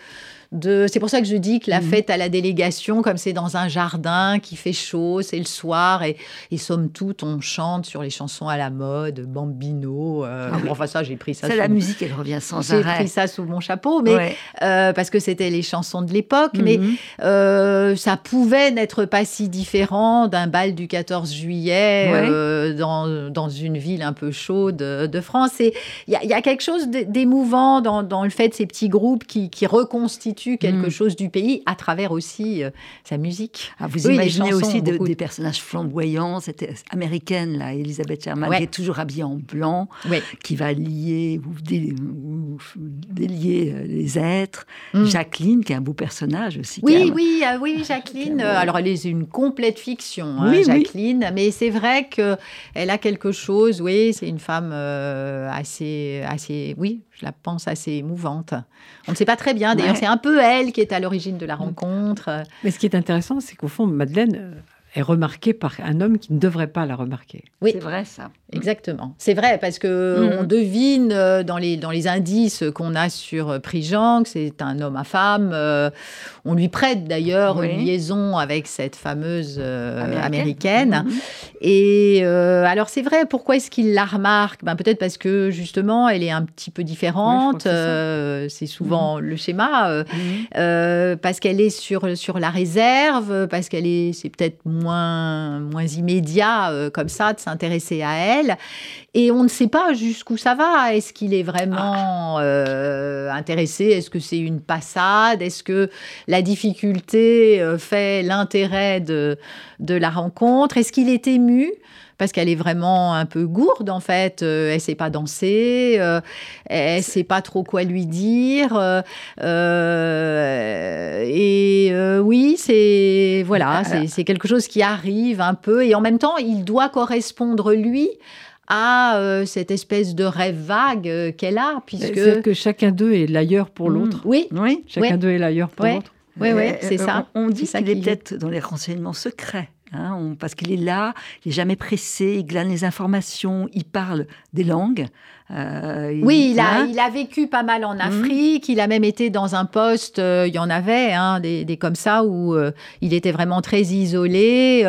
de... C'est pour ça que je dis que la mmh. fête à la délégation, comme c'est dans un jardin qui fait chaud, c'est le soir, et, et, somme toute, on chante sur les chansons à la mode, Bambino. Euh... Ah oui. Enfin, ça, j'ai pris ça. C'est la musique, elle revient sans arrêt. J'ai pris ça sous mon chapeau, mais ouais. euh, parce que c'était les chansons de l'époque, mmh. mais euh, ça pouvait n'être pas si différent d'un bal du 14 juillet ouais. Dans, dans, une ville un peu chaude de France. Et il y, y, a quelque chose d'émouvant dans, dans, le fait de ces petits groupes qui, qui reconstituent quelque mmh. chose du pays à travers aussi euh, sa musique. Ah, vous imaginez aussi de, des personnages flamboyants, cette américaine, là, Elisabeth Sherman, ouais. qui est toujours habillée en blanc, ouais. qui va lier ou, dé, ou délier euh, les êtres. Mmh. Jacqueline, qui est un beau personnage aussi. Oui, oui, euh, oui, Jacqueline. Euh, alors, elle est une complète fiction, hein, oui, Jacqueline, oui. mais c'est vrai qu'elle a quelque chose, oui, c'est une femme euh, assez, assez, oui, je la pense assez émouvante. On ne sait pas très bien, d'ailleurs, c'est un peu elle qui est à l'origine de la rencontre. Mais ce qui est intéressant, c'est qu'au fond, Madeleine est remarquée par un homme qui ne devrait pas la remarquer. Oui. C'est vrai ça. Exactement. C'est vrai, parce que Mhm. on devine euh, dans les, dans les indices qu'on a sur euh, Prigent que c'est un homme à femme. euh, on lui prête d'ailleurs Oui. une liaison avec cette fameuse euh, Américaine. américaine. Mhm. Et euh, alors c'est vrai, pourquoi est-ce qu'il la remarque? Ben, Peut-être parce que justement, elle est un petit peu différente. c'est euh, souvent le schéma. euh, Mhm. euh, parce qu'elle est sur, sur la réserve, parce qu'elle est, c'est peut-être moins, moins immédiat euh, comme ça de s'intéresser à elle. Et on ne sait pas jusqu'où ça va. Est-ce qu'il est vraiment euh, intéressé? Est-ce que c'est une passade? Est-ce que la difficulté euh, fait l'intérêt de, de la rencontre? Est-ce qu'il est ému? Parce qu'elle est vraiment un peu gourde en fait. Euh, elle sait pas danser, euh, elle sait pas trop quoi lui dire. euh, euh, et euh, oui, c'est voilà, c'est c'est quelque chose qui arrive un peu. Et en même temps, il doit correspondre lui à euh, cette espèce de rêve vague euh, qu'elle a, puisque que chacun d'eux est l'ailleurs pour Mm. l'autre. oui, Oui. Chacun Ouais. d'eux est l'ailleurs pour Ouais. l'autre. oui, oui, c'est ça. On, on dit qu'il est qui- peut-être dans les renseignements secrets. Hein, parce qu'il est là, il n'est jamais pressé, il glane les informations, il parle des langues. Euh, Oui, il a, il a vécu pas mal en Afrique. Il a même été dans un poste, euh, il y en avait, hein, des, des comme ça, où euh, il était vraiment très isolé.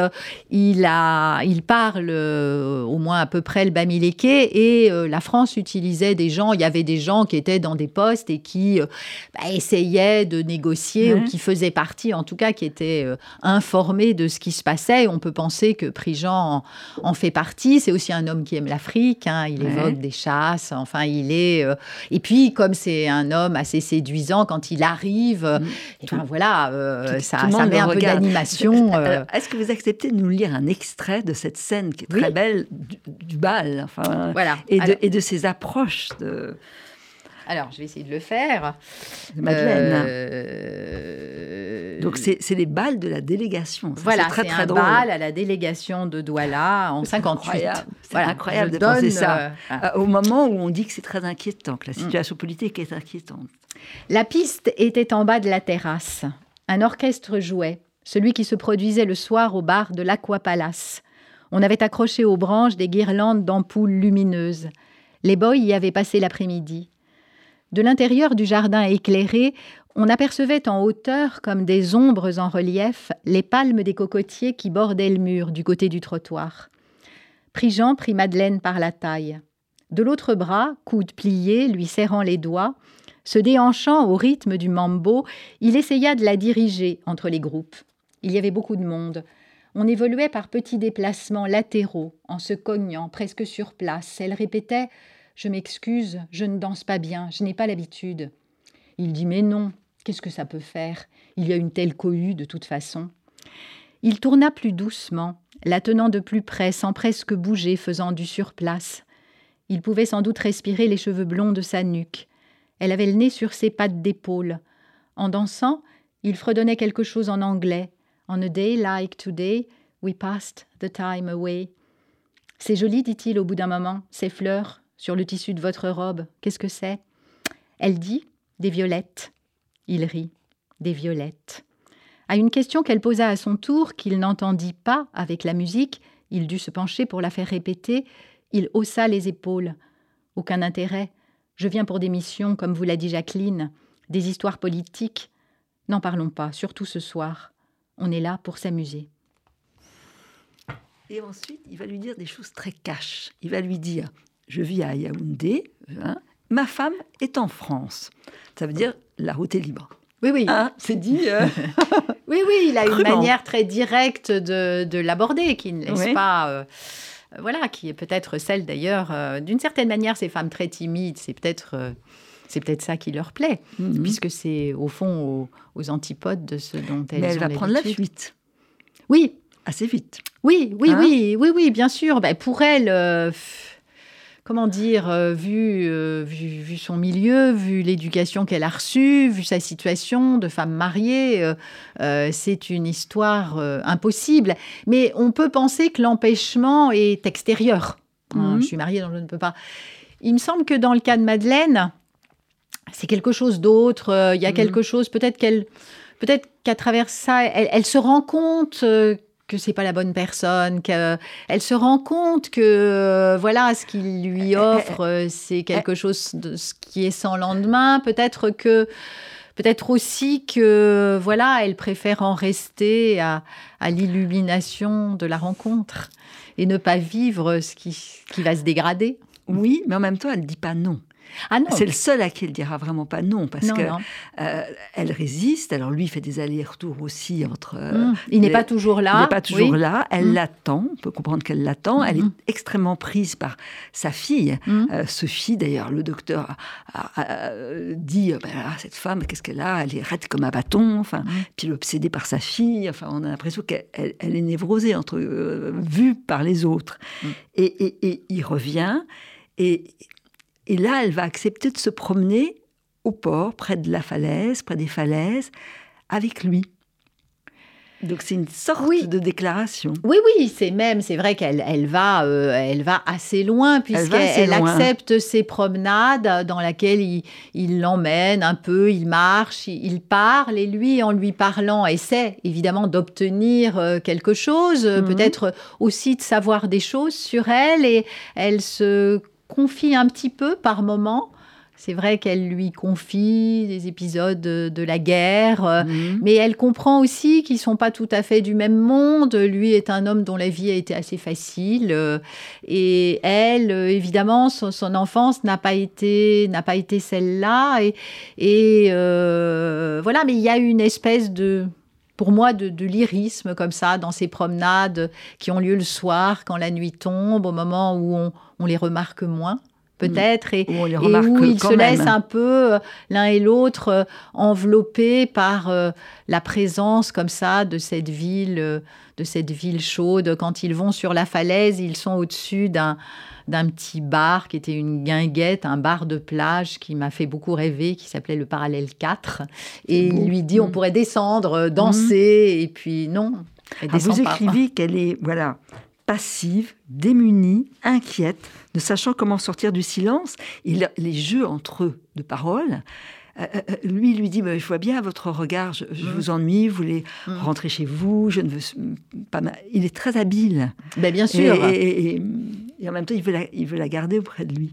Il, a, il parle au moins à peu près le bamiléké et la France utilisait des gens, il y avait des gens qui étaient dans des postes et qui bah, essayaient de négocier ou qui faisaient partie, en tout cas, qui étaient informés de ce qui se passait. On peut penser que Prigent en, en fait partie. C'est aussi un homme qui aime l'Afrique. hein. Il évoque des Enfin, il est. euh, Et puis, comme c'est un homme assez séduisant, quand il arrive, euh, Mm. eh ben voilà, euh, Tout- ça, tout met un peu d'animation. Est-ce que vous acceptez de nous lire un extrait de cette scène qui est Oui. très belle du, du bal enfin, voilà. et, de, alors, et de ses approches de, alors, je vais essayer de le faire. de Madeleine Euh, Donc c'est les balles de la délégation. Ça, voilà, c'est très c'est très un drôle. bal à la délégation de Douala en C'est 58. incroyable. C'est Voilà, incroyable de penser donne, ça. euh, ah. Euh, Au moment où on dit que c'est très inquiétant, que la Mm. situation politique est inquiétante. La piste était en bas de la terrasse. Un orchestre jouait, celui qui se produisait le soir au bar de l'Aqua Palace. On avait accroché aux branches des guirlandes d'ampoules lumineuses. Les boys y avaient passé l'après-midi. De l'intérieur du jardin éclairé, on apercevait en hauteur, comme des ombres en relief, les palmes des cocotiers qui bordaient le mur du côté du trottoir. Prigent prit Madeleine par la taille. De l'autre bras, coude plié, lui serrant les doigts, se déhanchant au rythme du mambo, il essaya de la diriger entre les groupes. Il y avait beaucoup de monde. On évoluait par petits déplacements latéraux, en se cognant presque sur place. Elle répétait Je m'excuse, je ne danse pas bien, je n'ai pas l'habitude. Il dit Mais non, qu'est-ce que ça peut faire? Il y a une telle cohue de toute façon. Il tourna plus doucement, la tenant de plus près, sans presque bouger, faisant du surplace. Il pouvait sans doute respirer les cheveux blonds de sa nuque. Elle avait le nez sur ses pattes d'épaule. En dansant, il fredonnait quelque chose en anglais. On a day like today, we passed the time away. C'est joli, dit-il au bout d'un moment, ces fleurs sur le tissu de votre robe. Qu'est-ce que c'est? Elle dit des violettes. Il rit. Des violettes. À une question qu'elle posa à son tour, qu'il n'entendit pas avec la musique, il dut se pencher pour la faire répéter. Il haussa les épaules. Aucun intérêt. Je viens pour des missions, comme vous l'a dit Jacqueline, des histoires politiques. N'en parlons pas, surtout ce soir. On est là pour s'amuser. Et ensuite, il va lui dire des choses très cash. Il va lui dire Je vis à Yaoundé, hein, ma femme est en France. Ça veut dire la route est libre. Oui, oui. Hein, c'est dit. euh, Oui, oui, il a une manière très directe de, de l'aborder, qui ne laisse Oui. pas. euh, voilà, qui est peut-être celle d'ailleurs. euh, D'une certaine manière, ces femmes très timides, c'est peut-être. c'est peut-être ça qui leur plaît, mhm. puisque c'est au fond aux, aux antipodes de ce dont elles Mais elle ont va prendre la fuite Oui, assez vite. Oui, oui, Hein oui, oui, oui, bien sûr. Ben, pour elle, comment dire, euh, vu, euh, vu, vu son milieu, vu l'éducation qu'elle a reçue, vu sa situation de femme mariée, euh, c'est une histoire impossible. Mais on peut penser que l'empêchement est extérieur. Hein, Mhm. je suis mariée, donc je ne peux pas. Il me semble que dans le cas de Madeleine, c'est quelque chose d'autre. Il y a Mhm. quelque chose, peut-être qu'elle, peut-être qu'à travers ça, elle, elle se rend compte euh, que c'est pas la bonne personne, qu'elle se rend compte que euh, voilà, ce qu'il lui offre, euh, c'est quelque chose de ce qui est sans lendemain. Peut-être que Peut-être aussi que voilà, elle préfère en rester à, à l'illumination de la rencontre et ne pas vivre ce qui, qui va se dégrader. Oui, mais en même temps, elle ne dit pas non. Ah C'est le seul à qui elle dira vraiment pas non, parce non, que non. euh, elle résiste. Alors lui il fait des allers-retours aussi entre. euh, Mmh. Il n'est pas toujours là. Il n'est pas toujours oui. là. Elle Mm. l'attend. On peut comprendre qu'elle l'attend. Elle Mhm. est extrêmement prise par sa fille. Euh, Sophie, d'ailleurs, le docteur a, a- a dit Ben là, cette femme, qu'est-ce qu'elle a? Elle est raide comme un bâton. Enfin, puis obsédée par sa fille. Enfin, on a l'impression qu'elle elle- elle est névrosée, entre, vue par les autres. Et, et- et il revient. Et, et là, elle va accepter de se promener au port, près de la falaise, près des falaises, avec lui. Donc c'est une sorte Oui. de déclaration. Oui, oui, c'est même, c'est vrai qu'elle elle va, euh, elle va assez loin puisqu'elle accepte ses promenades dans lesquelles il l'emmène un peu, il marche, il, il parle et lui, en lui parlant, essaie évidemment d'obtenir euh, quelque chose, Mhm. peut-être aussi de savoir des choses sur elle et elle se confie un petit peu par moments. C'est vrai qu'elle lui confie des épisodes de, de la guerre. euh, Mhm. mais elle comprend aussi qu'ils sont pas tout à fait du même monde. Lui est un homme dont la vie a été assez facile, euh, et elle, euh, évidemment, son, son enfance n'a pas été n'a pas été celle-là. Et, et, euh, voilà, mais il y a une espèce de pour moi, de, de lyrisme comme ça, dans ces promenades qui ont lieu le soir, quand la nuit tombe, au moment où on, on les remarque moins, peut-être. Et, Où on les et remarque où ils se même. laissent un peu euh, l'un et l'autre euh, enveloppés par euh, la présence comme ça de cette ville, de cette ville chaude. Quand ils vont sur la falaise, ils sont au-dessus d'un d'un petit bar qui était une guinguette, un bar de plage qui m'a fait beaucoup rêver, qui s'appelait le Parallèle 4. Et il lui dit, on Mm. pourrait descendre, euh, danser, et puis non, elle Ah, descend vous écrivez qu'elle est voilà passive, démunie, inquiète, ne sachant comment sortir du silence. Et le- les jeux entre eux de paroles. euh, euh, lui, il lui dit, je vois bien à votre regard, je, je Mm. vous ennuie, vous voulez Mm. rentrer chez vous, je ne veux pas... ma- Il est très habile. Ben, bien Et, sûr. et- et- et en même temps, il veut, la, il veut la garder auprès de lui.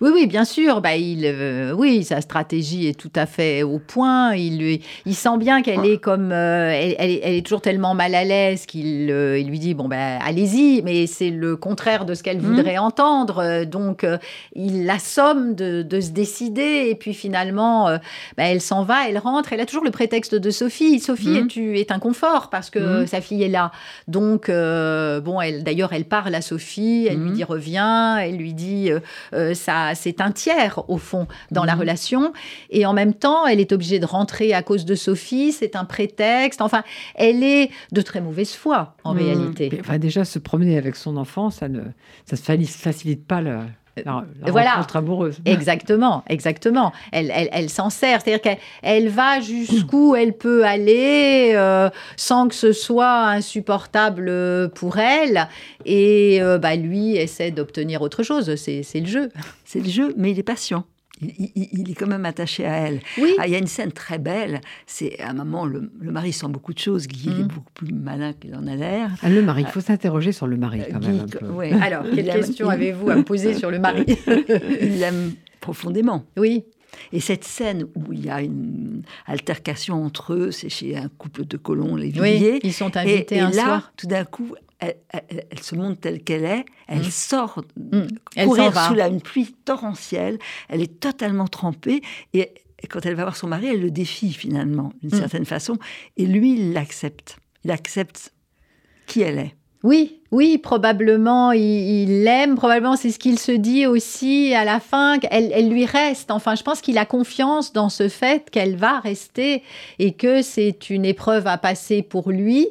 Oui, oui, bien sûr. Bah, il, euh, oui, sa stratégie est tout à fait au point. Il, lui- il sent bien qu'elle est comme, euh, elle, elle est, elle est toujours tellement mal à l'aise qu'il euh, il lui dit bon ben allez-y, mais c'est le contraire de ce qu'elle Mhm. voudrait entendre. Donc il l'assomme de, de se décider et puis finalement, bah, elle s'en va, elle rentre. Elle a toujours le prétexte de Sophie. Sophie Mhm. est, tu- est un confort parce que Mhm. sa fille est là. Donc bon, elle d'ailleurs elle parle à Sophie, elle lui dit reviens, elle lui dit euh, c'est un tiers au fond dans la Mhm. relation. Et en même temps, elle est obligée de rentrer à cause de Sophie. C'est un prétexte. Enfin, elle est de très mauvaise foi en Mhm. réalité. Mais, enfin, déjà, se promener avec son enfant, ça ne ça se facilite pas le- la, la voilà. rencontre amoureuse. Exactement, exactement. Elle, elle, elle s'en sert, c'est-à-dire qu'elle elle va jusqu'où elle peut aller euh, sans que ce soit insupportable euh, pour elle. Et euh, bah, lui essaie d'obtenir autre chose. C'est le jeu. C'est le jeu, mais il est patient. Il, il- il est quand même attaché à elle. Oui. Ah, il y a une scène très belle. C'est à un moment, le, le mari sent beaucoup de choses. Guy il est Mhm. beaucoup plus malin qu'il en a l'air. Ah, le mari, il faut s'interroger sur le mari quand Guy, même. un peu. ouais. Alors, quelle question avez-vous à me poser sur le mari? Il l'aime profondément. Oui. Et cette scène où il y a une altercation entre eux, c'est chez un couple de colons, les Oui, Villiers. ils sont et, invités et un là, soir. tout d'un coup, elle, elle- elle se montre telle qu'elle est, elle Mm. sort Mm. Elle s'en courir va. sous la, une pluie torrentielle, elle est totalement trempée, et, et quand elle va voir son mari, elle le défie finalement, d'une Mm. certaine façon, et lui, il l'accepte. Il accepte qui elle est. Oui, oui, probablement il il l'aime, probablement c'est ce qu'il se dit aussi à la fin, qu'elle elle lui reste. Enfin, je pense qu'il a confiance dans ce fait qu'elle va rester et que c'est une épreuve à passer pour lui,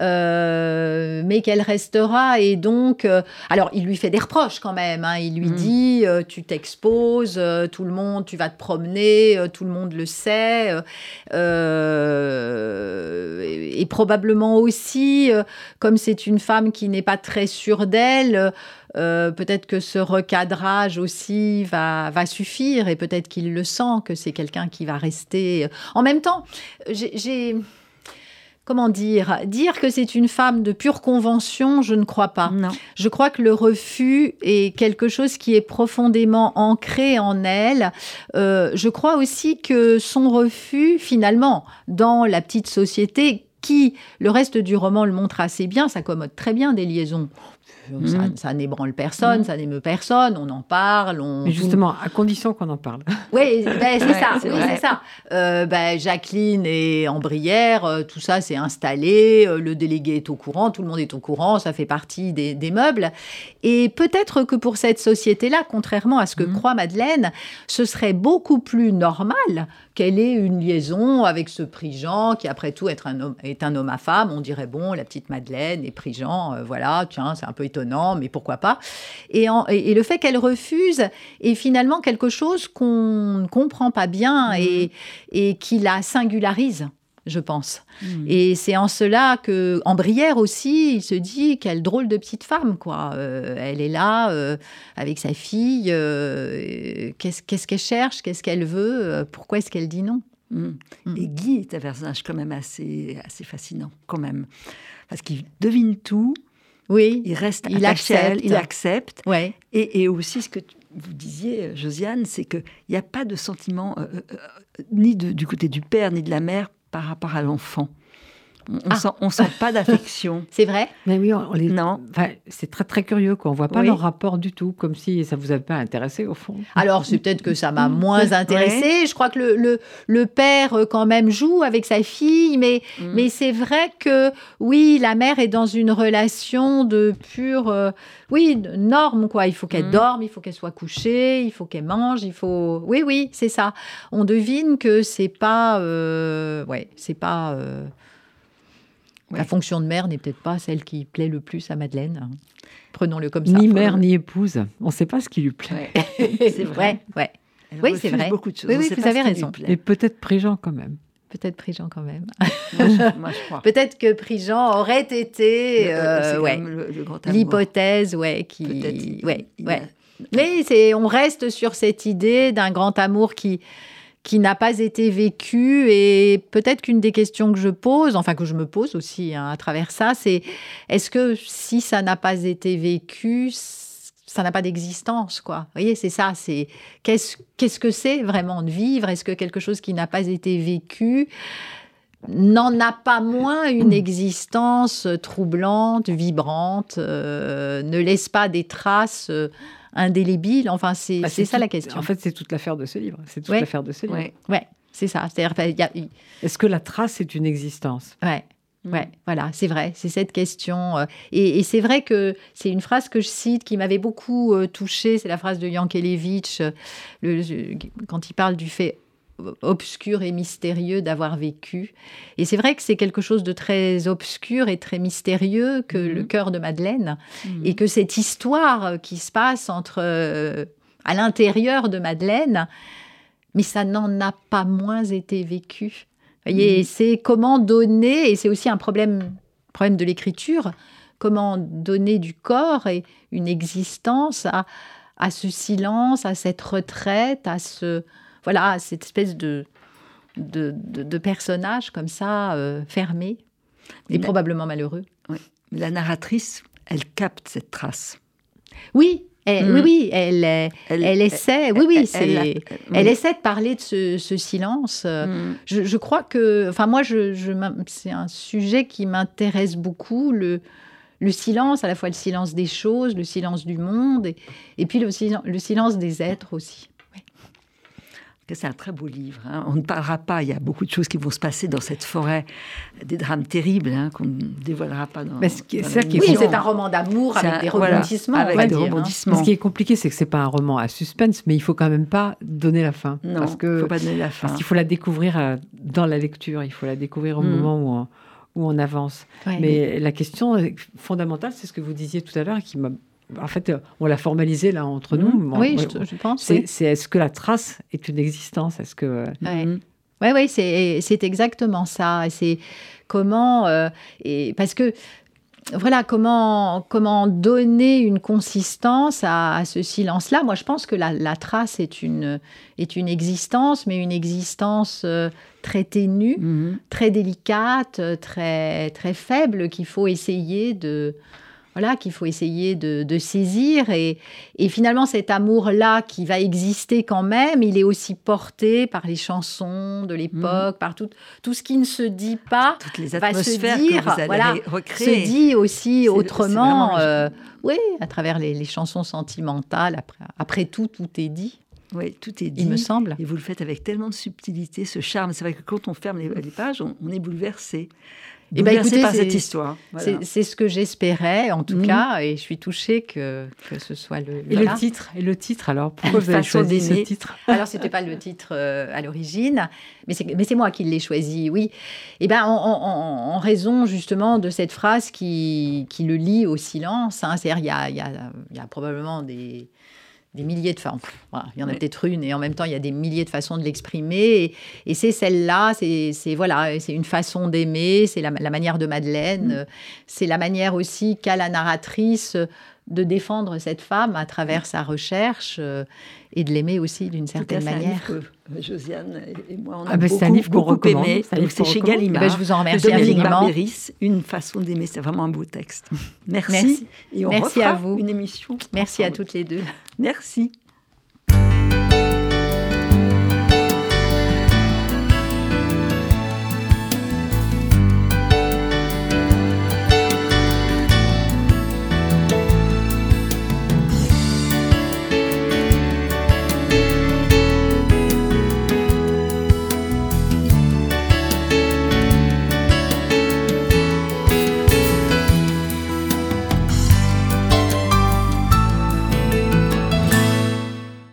euh, mais qu'elle restera. Et donc, euh, alors il lui fait des reproches quand même. hein. Il lui Mm. dit, euh, tu t'exposes, tout le monde, tu vas te promener, tout le monde le sait. Et, probablement aussi, euh, comme c'est une femme qui n'est pas très sûre d'elle, euh, peut-être que ce recadrage aussi va, va suffire et peut-être qu'il le sent, que c'est quelqu'un qui va rester. En même temps, j'ai comment dire, dire que c'est une femme de pure convention, je ne crois pas. Non. Je crois que le refus est quelque chose qui est profondément ancré en elle. Euh, je crois aussi que son refus, finalement, dans la petite société, qui, le reste du roman le montre assez bien, s'accommode très bien des liaisons ça, Mhm. ça n'ébranle personne, Mhm. ça n'émeut personne, on en parle. On... Mais justement, à condition qu'on en parle. Oui, ben, c'est Ouais, ça. c'est oui, vrai. c'est ça. Euh, ben, Jacqueline est en Brière, euh, tout ça c'est installé, euh, le délégué est au courant, tout le monde est au courant, ça fait partie des, des meubles. Et peut-être que pour cette société-là, contrairement à ce que Mhm. croit Madeleine, ce serait beaucoup plus normal qu'elle ait une liaison avec ce Prigent, qui après tout être un homme, est un homme à femme. On dirait, bon, la petite Madeleine et Prigent, euh, voilà, tiens, c'est un peu étonnant, mais pourquoi pas. Et, en- et- et le fait qu'elle refuse est finalement quelque chose qu'on ne comprend pas bien et, et qui la singularise. Je pense. Mhm. Et c'est en cela que, en Brière aussi, il se dit quelle drôle de petite femme, quoi. Euh, elle est là euh, avec sa fille. euh, qu'est-ce qu'elle cherche Qu'est-ce qu'elle veut Pourquoi est-ce qu'elle dit non? Mhm. Mm. Et Guy est un personnage quand même assez, assez fascinant, quand même. Parce qu'il devine tout, Oui. il reste Il attaché à elle, accepte. il accepte. Ouais. Et, et aussi, ce que tu- vous disiez, Josiane, c'est qu'il n'y a pas de sentiment, euh, euh, euh, ni de- du côté du père, ni de la mère, par rapport à l'enfant. On Ah. ne sent, on sent pas d'affection. C'est vrai? Mais oui, on les... Non. Enfin, c'est très très curieux qu'on voit pas Oui. leur rapport du tout, comme si ça vous avait pas intéressé au fond. Alors, c'est peut-être que ça m'a moins intéressée. Je crois que le, le, le père, euh, quand même, joue avec sa fille, mais, Mm. mais c'est vrai que, oui, la mère est dans une relation de pure, euh, oui, de norme, quoi. Il faut qu'elle Mm. dorme, il faut qu'elle soit couchée, il faut qu'elle mange, il faut... Oui, oui, c'est ça. On devine que c'est pas... euh, ouais, c'est pas... euh, La fonction de mère n'est peut-être pas celle qui plaît le plus à Madeleine. Prenons-le comme ça. Ni mère ni épouse. On ne sait pas ce qui lui plaît. Ouais. C'est vrai. Ouais, ouais. Elle Oui, c'est vrai. beaucoup de choses. Oui, oui, vous avez raison. Et peut-être Prigent quand même. Peut-être Prigent quand même. Moi, je, moi, je crois. Peut-être que Prigent aurait été Le- euh, c'est ouais, comme le, le grand amour. l'hypothèse ouais, qui... Ouais, ouais. a- Mais c'est, on reste sur cette idée d'un grand amour qui, qui n'a pas été vécu. Et peut-être qu'une des questions que je pose, enfin que je me pose aussi hein, à travers ça, c'est est-ce que si ça n'a pas été vécu, ça n'a pas d'existence, quoi? Vous voyez, c'est ça. C'est qu'est-ce, qu'est-ce que c'est vraiment de vivre? Est-ce que quelque chose qui n'a pas été vécu n'en a pas moins une existence troublante, vibrante, euh, ne laisse pas des traces euh, indélébiles. Enfin, c'est, Bah, c'est ça la question. En fait, c'est toute l'affaire de ce livre. C'est toute Ouais. l'affaire de ce livre. Ouais. Ouais, c'est ça. C'est-à-dire, a- Est-ce que la trace est une existence? Ouais. Mm. Ouais, voilà, c'est vrai, c'est cette question. euh, Et, et c'est vrai que c'est une phrase que je cite qui m'avait beaucoup euh, touchée. C'est la phrase de Yankelevitch euh, le- le- quand il parle du fait obscur et mystérieux d'avoir vécu. Et c'est vrai que c'est quelque chose de très obscur et très mystérieux que Mhm. le cœur de Madeleine Mhm. et que cette histoire qui se passe entre euh, à l'intérieur de Madeleine, mais ça n'en a pas moins été vécu. Vous voyez, Mhm. c'est comment donner, et c'est aussi un problème, problème de l'écriture, comment donner du corps et une existence à, à ce silence, à cette retraite, à ce voilà, cette espèce de de, de- de personnage comme ça euh, fermé et la- probablement malheureux. La narratrice, elle capte cette trace. Oui, elle, oui, oui, elle, elle, elle essaie, oui, oui, c'est, elle- essaie de parler de ce, ce silence. euh, Mm. Je, je crois que, enfin moi, je, c'est un sujet qui m'intéresse beaucoup, le, le silence, à la fois le silence des choses, le silence du monde, et, et puis le, le silence des êtres aussi. Que c'est un très beau livre. hein. On ne parlera pas, il y a beaucoup de choses qui vont se passer dans cette forêt, des drames terribles hein, qu'on ne dévoilera pas dans. Mais ce c'est ça qui est Oui, un roman d'amour avec un- des voilà, rebondissements, avec on des dire, hein. rebondissements. Ce qui est compliqué, c'est que c'est pas un roman à suspense, mais il faut quand même pas donner la fin. Non, parce que ne faut pas donner la fin. parce qu'il faut la découvrir euh, dans la lecture. Il faut la découvrir au Mm. moment où on, où on avance. Ouais. Mais la question fondamentale, c'est ce que vous disiez tout à l'heure, qui m'a. En fait, euh, on l'a formalisé là entre nous. Bon, oui, ouais, je, je pense. C'est oui. c'est est-ce que la trace est une existence? Est-ce que Ouais. Mhm. Oui, oui, c'est c'est exactement ça. C'est comment. euh, et parce que voilà comment, comment donner une consistance à, ce silence-là? Moi, je pense que la, trace est une, est une existence, mais une existence euh, très ténue, mhm. très délicate, très, très faible, qu'il faut essayer de, voilà, qu'il faut essayer de, saisir. Et, finalement, cet amour-là qui va exister quand même, il est aussi porté par les chansons de l'époque, mm. par tout, ce qui ne se dit pas, Toutes les va se dire, que vous voilà, se dit aussi autrement. Euh, oui, à travers les, chansons sentimentales. Après, après tout, tout est dit. Oui, tout est dit. Il me semble. Et vous le faites avec tellement de subtilité, ce charme. C'est vrai que quand on ferme les, pages, on est bouleversé. Et eh ben, écoutez, par cette histoire. C'est ce que j'espérais, en tout mhm. cas, et je suis touchée que, que ce soit le. Et le titre Et le titre, alors Pourquoi vous avez choisi ce titre Alors, c'était pas le titre euh, à l'origine, mais c'est moi qui l'ai choisi, oui. Et eh ben, en, raison justement de cette phrase qui, qui le lie au silence. Hein. C'est-à-dire, il y a, y, a, y a probablement des des milliers de façons. il y en a peut-être une, et en même temps, il y a des milliers de façons de l'exprimer. Et, c'est celle-là, c'est voilà, c'est une façon d'aimer, c'est la, manière de Madeleine, mm. c'est la manière aussi qu'a la narratrice de défendre cette femme à travers sa recherche euh, et de l'aimer aussi d'une certaine manière. Un livre que Josiane et moi on a ah ben, beaucoup, un livre beaucoup aimé. C'est chez Gallimard. Eh ben, je vous en remercie infiniment. une façon d'aimer, c'est vraiment un beau texte. Merci. Merci, et on Merci à vous. Une émission. Merci à toutes les deux. Merci.